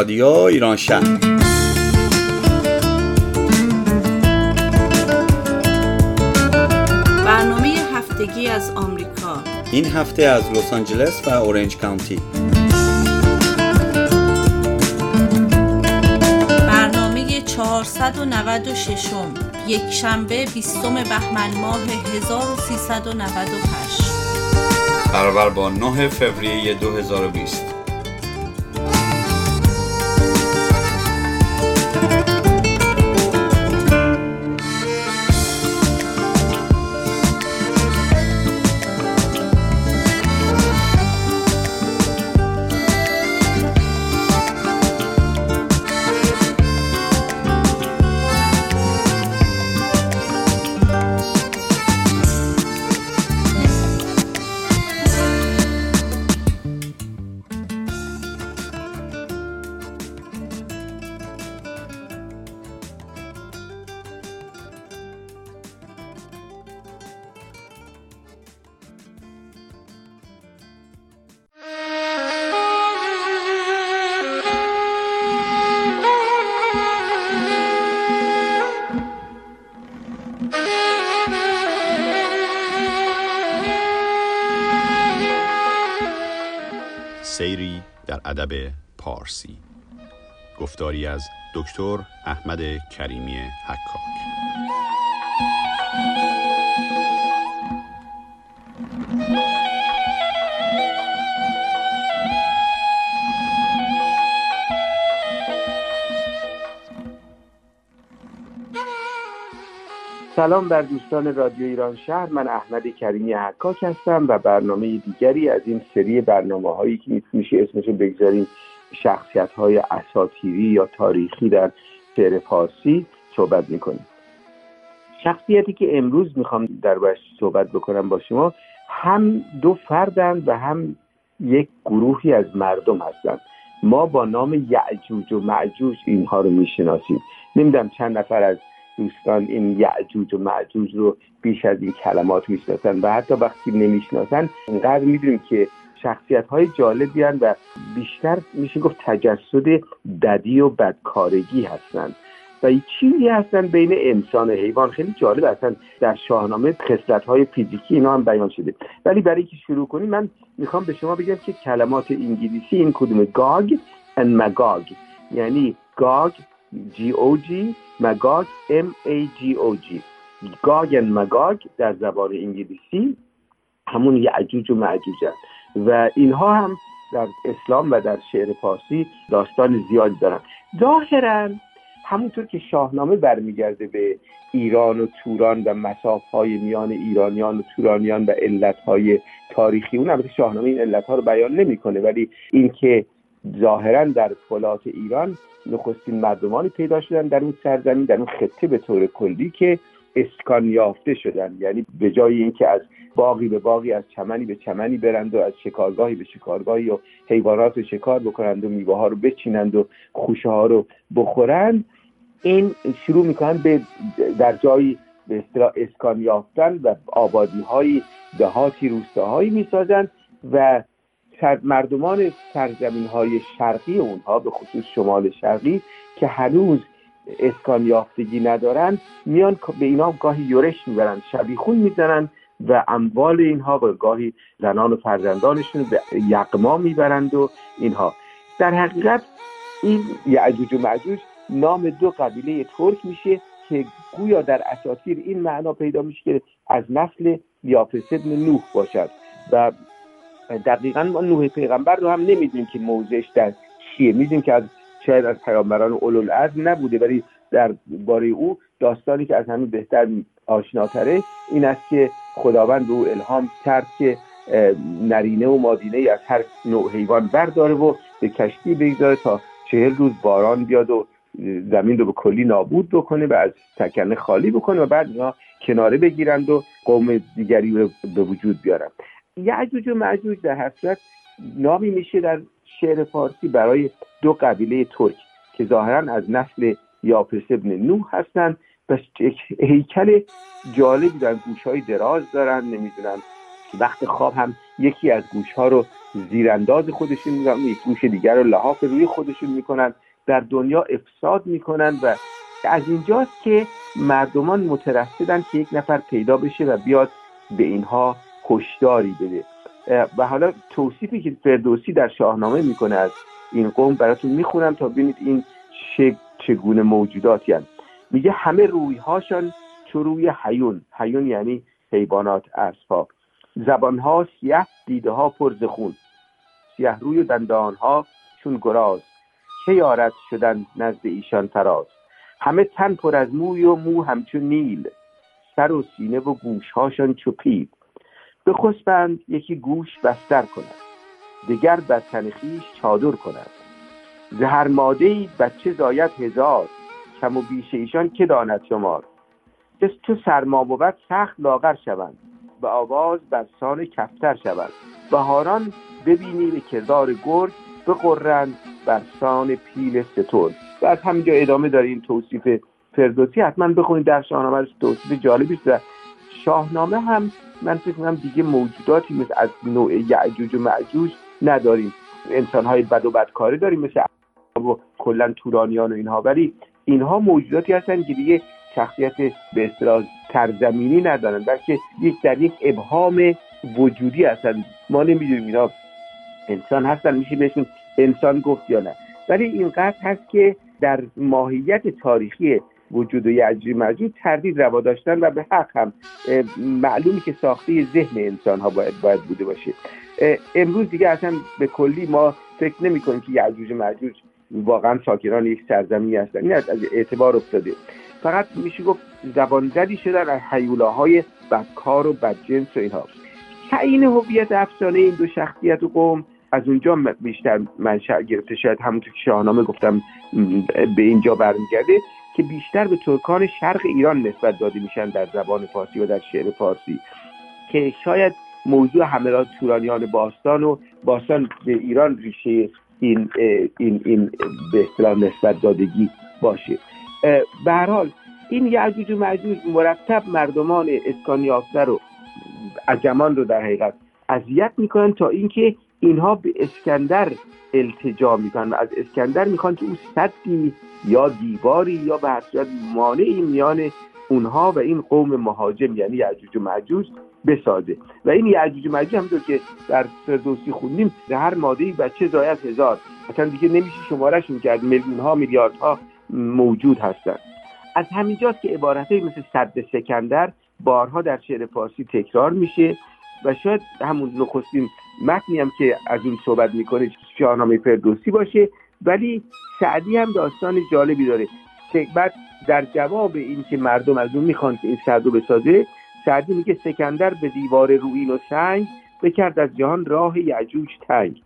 رادیو ایران شهر. برنامه هفتگی از آمریکا. این هفته از لس آنجلس و اورنج کانتی برنامه 496 یک شنبه 20 بهمن ماه 1398 برابر با 9 فوریه 2020 ادب پارسی. گفتاری از دکتر احمد کریمی حکاک. سلام بر دوستان رادیو ایران شهر. من احمد کریمی حکاک هستم و برنامه دیگری از این سری برنامه هایی که میشه اسمشو بگذاریم شخصیت های اساتیری یا تاریخی در شعر فارسی صحبت می‌کنیم. شخصیتی که امروز می‌خوام در باش صحبت بکنم با شما هم دو فردند و هم یک گروهی از مردم هستند. ما با نام یعجوج و معجوج اینها رو می‌شناسیم. نمی‌دونم چند نفر از دوستان این یعجوج و معجوج رو بیش از این کلمات می‌شناسن و حتی وقتی نمی‌شناسن اینقدر می‌دونیم که شخصیت های جالبی و بیشتر میشه گفت تجسد بدی و بدکارگی هستند. و چیزی هستن بین انسان و حیوان. خیلی جالب هستن در شاهنامه خصلت های فیزیکی اینا هم بیان شده. ولی برای که شروع کنیم من می‌خوام به شما بگم که کلمات انگلیسی این کدوم گاگ و مگاگ یعنی گاگ جی او جی مگاگ ام ای جی او جی گاگ مگاگ در زبان انگلیسی همون یعجوج و معجوج هست و اینها هم در اسلام و در شعر پارسی داستان زیادی دارن. ظاهرا همونطور که شاهنامه برمیگرده به ایران و توران و مساف های میان ایرانیان و تورانیان و علت های تاریخی اون البته شاهنامه این علت ها رو بیان نمی‌کنه ولی اینکه ظاهرا در فلات ایران نخستین مردمانی پیدا شدن در اون سرزمین در اون خطه به طور کلی که اسکان یافته شدن. یعنی به جای اینکه از باقی به باقی از چمنی به چمنی برند و از شکارگاهی به شکارگاهی و حیوانات رو شکار بکنند و میوه ها رو بچینند و خوشه ها رو بخورند این شروع می‌کنن به در جایی به اصطلاح اسکان یافتن و آبادی های دهاتی روستاهایی می‌سازند و مردمان سرزمین های شرقی اونها به خصوص شمال شرقی که هنوز اسکان یافتگی ندارن میان به اینا گاهی یورش می‌برن شبیخون می‌زنن و اموال اینها و گاهی زنان و فرزندانشون به یقما می‌برند و اینها. در حقیقت این یعجوج و معجوج نام دو قبیله ترک میشه که گویا در اساطیر این معنا پیدا میشه که از نسل یافس نوح باشد و دقیقا ما نوح پیغمبر رو هم نمی‌دونیم که موضعش در چیه. می‌دونیم که از شاید از پیامبران اولوالعزم نبوده ولی در باره او داستانی که از همین بهتر آشناتره این است که خداوند به او الهام کرد که نرینه و مادینه از هر نوع حیوان برداره و به کشتی بگذاره تا چهل روز باران بیاد و زمین رو به کلی نابود بکنه و از تکنه خالی بکنه و بعد اینا کناره بگیرند و قوم دیگری به وجود بیارن یعجوج و معجوج در حسرت نامی میشه در شعر فارسی برای دو قبیله ترک که ظاهرا از نسل یاپس ابن نوح هستند و هیکل جالبی در گوش های دراز دارن. نمی‌دونم وقت خواب هم یکی از گوش ها رو زیرانداز خودشون می‌کنن یک گوش دیگر رو لحاف روی خودشون می‌کنن در دنیا افساد می‌کنن و از اینجاست که مردمان مترصدن که یک نفر پیدا بشه و بیاد به اینها هشداری بده. و حالا توصیفی که فردوسی در شاهنامه می‌کنه از این قوم براتون می‌خونم تا ببینید این چه چگونه موجوداتی هست میگه همه روی هاشان چو روی حیون حیون یعنی حیوانات اسبها. زبان ها سیه دیده ها پر خون سیه روی و دندان ها چون گراز. چه یارت شدن نزد ایشان فراز. همه تن پر از موی و مو همچون نیل. سر و سینه و گوش هاشان چو پیل. بخسبند یکی گوش بستر کند. دگر بر تن چادر کند. ز هر ماده ای بچه زاید هزار. کم و بیش ایشان که داند شمار. پس تو سرما بود سخت لاغر شوند. به آواز بر سان کفتر شوند. بهاران ببینی به کردار گرگ بقرند بر سان پیل ستون و از همینجا ادامه داره این توصیف فردوسی. حتما بخونید در شاهنامه توصیف جالبی است شاهنامه هم من فکر کنم دیگه موجوداتی مثل از نوع یعجوج و معجوج نداریم. انسان های بد و بدکاری داریم مثل و کلا تورانیان و اینها. ولی اینها موجوداتی هستن که دیگه شخصیت به اصطلاح ترزمینی ندارن بلکه یک در یک ابهام وجودی هستن. ما نمی‌دونیم اینا انسان هستن میشه بهشون انسان گفت یا نه. ولی اینقدر هست که در ماهیت تاریخی وجود یعجوج مجود تردید روا داشتن و به حق هم معلومی که ساخته ذهن انسان ها باید, باید بوده باشه. امروز دیگه اصلا به کلی ما فکر نمی کنیم که یعجوج مجوج واقعا ساکنان یک سرزمینی هستن. این از اعتبار افتاده. فقط میشه گفت زبان زدی شدن از حیولاهای بدکار و بدجنس و اینها. تعیین هویت افسانه این دو شخصیت و قوم از اونجا بیشتر منشأ گرفته. شاید همونطور که شاهنامه گفتم به اینجا برمیگرده. که بیشتر به ترکان شرق ایران نسبت داده میشن در زبان فارسی و در شعر فارسی. که شاید موضوع همراه تورانیان باستان و باستان به ایران ریشه این این این به اصطلاح نسبت دادگی باشه. به هر حال این یعجوج و مرتب مردمان اسکانیافته رو عجمان رو در حقیقت اذیت می‌کنن تا اینکه اینها به اسکندر التجا می‌کنن از اسکندر می‌خوان که او صدی یا دیواری یا به هر صورت مانعی میان اونها و این قوم مهاجم یعنی یعجوج و معجوج بسازه. و این یعجوج و معجوج همونطور که در فردوسی خوندیم هر ماده بچه زاید هزار. اصلا دیگه نمیشه شمارهشون کرد. میلیون ها میلیارد ها موجود هستن از همینجاست که عبارت مثل صد سکندر بارها در شعر فارسی تکرار میشه و شاید همون نخستین متنی هم که از اون صحبت می‌کنه شاهنامه فردوسی باشه ولی سعدی هم داستان جالبی داره که بعد در جواب این که مردم از اون می‌خوان که این صد رو بسازه سعدی میگه سکندر به دیوار روین و سنگ بکرد از جهان راه یعجوج تنگ.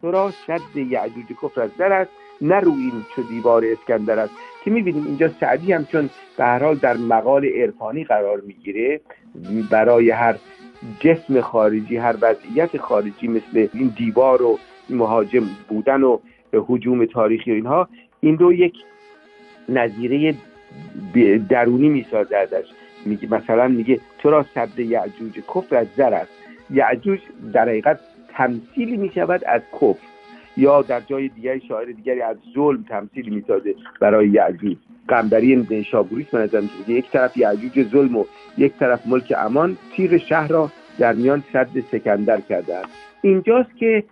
تو را شد یعجوج کفر از در است نه روین چو دیوار اسکندر است. که می‌بینیم اینجا سعدی هم چون به هر حال در مقال عرفانی قرار می‌گیره برای هر جسم خارجی هر وضعیت خارجی مثل این دیوار و مهاجم بودن و حجوم تاریخی و اینها این رو یک نظیره درونی می‌سازه ازش. میگه مثلا میگه تو را صد یعجوج کفر از زر است؟ یعجوج در حقیقت تمثیلی می‌شود از کفر یا در جای دیگری شاعر دیگری از ظلم تمثیل می‌سازه برای یعجوج قمبری نیشابوری من ازم یک طرف یعجوج ظلم و یک طرف ملک امان تیغ شهر را در میان صد سکندر کردن اینجاست که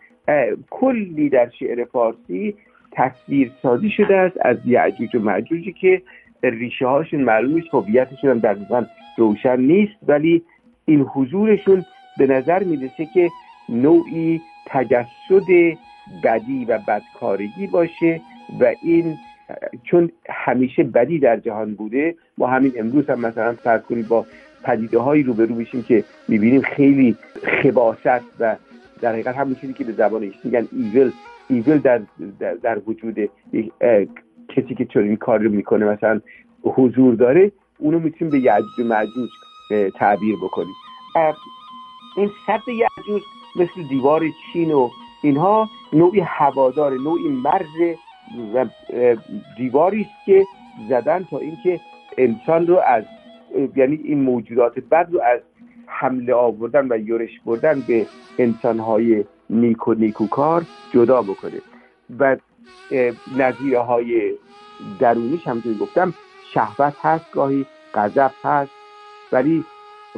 کلی در شعر فارسی تصویر سازی شده است از یعجوج و معجوجی که ریشه هاشون معلوم نیست هویتشون هم در روشن نیست ولی این حضورشون به نظر می‌رسه که نوعی تجسد بدی و بدکارگی باشه و این چون همیشه بدی در جهان بوده ما همین امروز هم مثلا فرض کنید با پدیده هایی روبرو میشیم که می‌بینیم خیلی خباست و در حقیقت همون چیزی که به زبان ایش میگن ایول ایول در, در, در وجود کسی که چون این کار رو می‌کنه مثلا حضور داره اونو می‌تونیم به یعجوج و تعبیر بکنیم. این سد یعجوج مثل دیوار چین و اینها نوعی هوادار نوعی مرز و دیواری است که زدن تا اینکه انسان رو از یعنی این موجودات بد رو از حمله آوردن و یورش بردن به انسانهای نیک و نیکوکار جدا بکنه. و نظیره های درونیش همونطور گفتم شهوت هست گاهی غضب هست ولی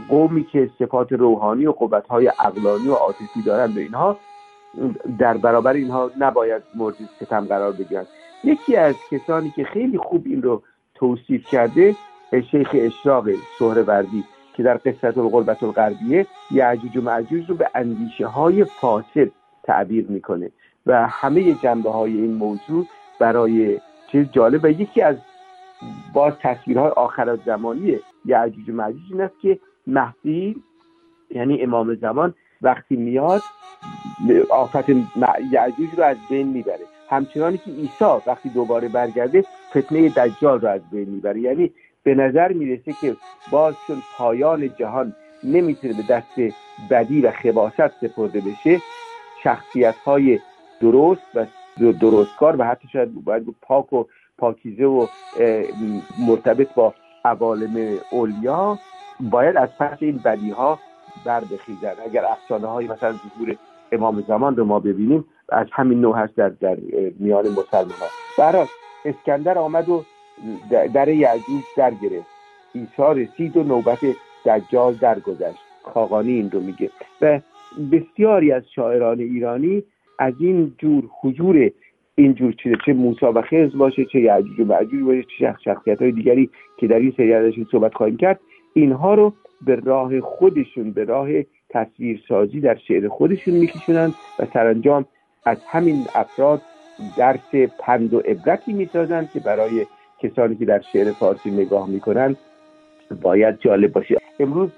قومی که صفات روحانی و قوتهای عقلانی و عاطفی دارن به اینها در برابر اینها نباید مورد ستم قرار بگیرن یکی از کسانی که خیلی خوب این رو توصیف کرده شیخ اشراق سهروردی که در قصت القربت الغربیه یعجوج و معجوج رو به اندیشه های فاسد تعبیر می‌کنه و همه جنبه های این موضوع برای چیز جالب و یکی از باز تصویرهای آخر زمانی یعجوج و معجوج این است که مهدی یعنی امام زمان وقتی میاد آفت یعجوج رو از بین می‌بره. همچنانی که عیسی وقتی دوباره برگرده فتنه دجال رو از بین می‌بره. یعنی به نظر می‌رسه که باز چون پایان جهان نمی‌تونه به دست بدی و خباست سپرده بشه شخصیت های درست و درستکار و حتی شاید باید پاک و پاکیزه و مرتبط با عوالم اولیا باید از پس این بدی ها بر اگر افسانه های مثلا ظهور امام زمان رو ما ببینیم از همین نوع هست در, در میان مسلمان ها. برای اسکندر آمد و در یعجوج در گرفت. ایسا رسید و نوبت دجال درگذشت. خاقانی این رو میگه. و بسیاری از شاعران ایرانی از این جور حضور اینجور چیزه. چه موسی و خز باشه چه یعجوج و معجوج باشه چه شخصیت های دیگری که در این سری ازشون صحبت خواهیم کرد اینها رو به راه خودشون به راه تصویرسازی در شعر خودشون میکشونن و سرانجام از همین افراد درس پند و عبرتی می‌سازن که برای کسانی که در شعر فارسی نگاه می‌کنن باید جالب باشه. امروز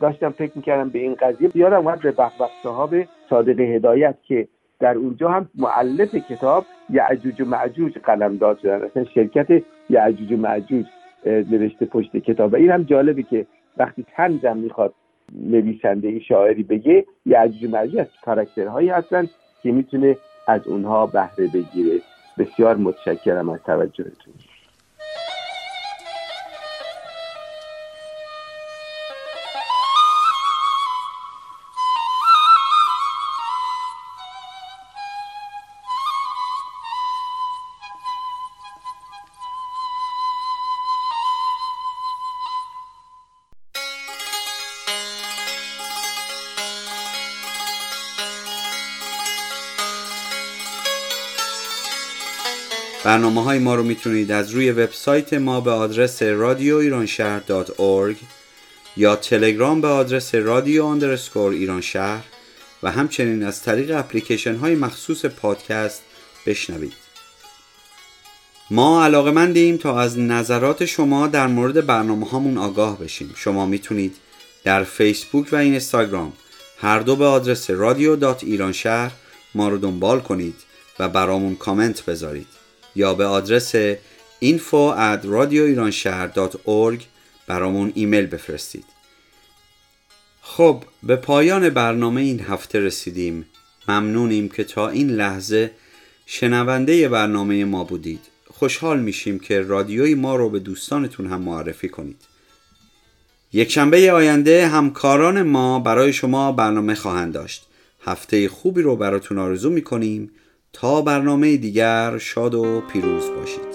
داشتم فکر می‌کردم به این قضیه یادم اومد به بخبخ صاحب صادق هدایت که در اونجا هم معلف کتاب یعجوج و معجوج قلمداد شدن اصلا شرکت یعجوج و معجوج نوشته پشت کتاب. و این هم جالبه که وقتی تنزم می‌خواد نویسنده شاعری بگه یعجوج و معجوج از کاراکترهایی هستن که می‌تونه از اونها بهره بگیره. بسیار متشکرم از توجهتون. برنامه های ما رو می‌تونید از روی وبسایت ما به آدرس رادیو ایران شهر یا تلگرام به آدرس رادیو اندرسکور ایران شهر و همچنین از طریق اپلیکیشن های مخصوص پادکست بشنوید. ما علاقه مندیم تا از نظرات شما در مورد برنامه هامون آگاه بشیم. شما می‌تونید در فیسبوک و اینستاگرام هر دو به آدرس رادیو ایران شهر ما رو دنبال کنید و برامون کامنت بذارید. یا به آدرس info at برامون ایمیل بفرستید. خب به پایان برنامه این هفته رسیدیم. ممنونیم که تا این لحظه شنونده برنامه ما بودید. خوشحال میشیم که رادیوی ما رو به دوستانتون هم معرفی کنید. یک شنبه آینده همکاران ما برای شما برنامه خواهند داشت. هفته خوبی رو براتون آرزو می‌کنیم. تا برنامه دیگر شاد و پیروز باشید.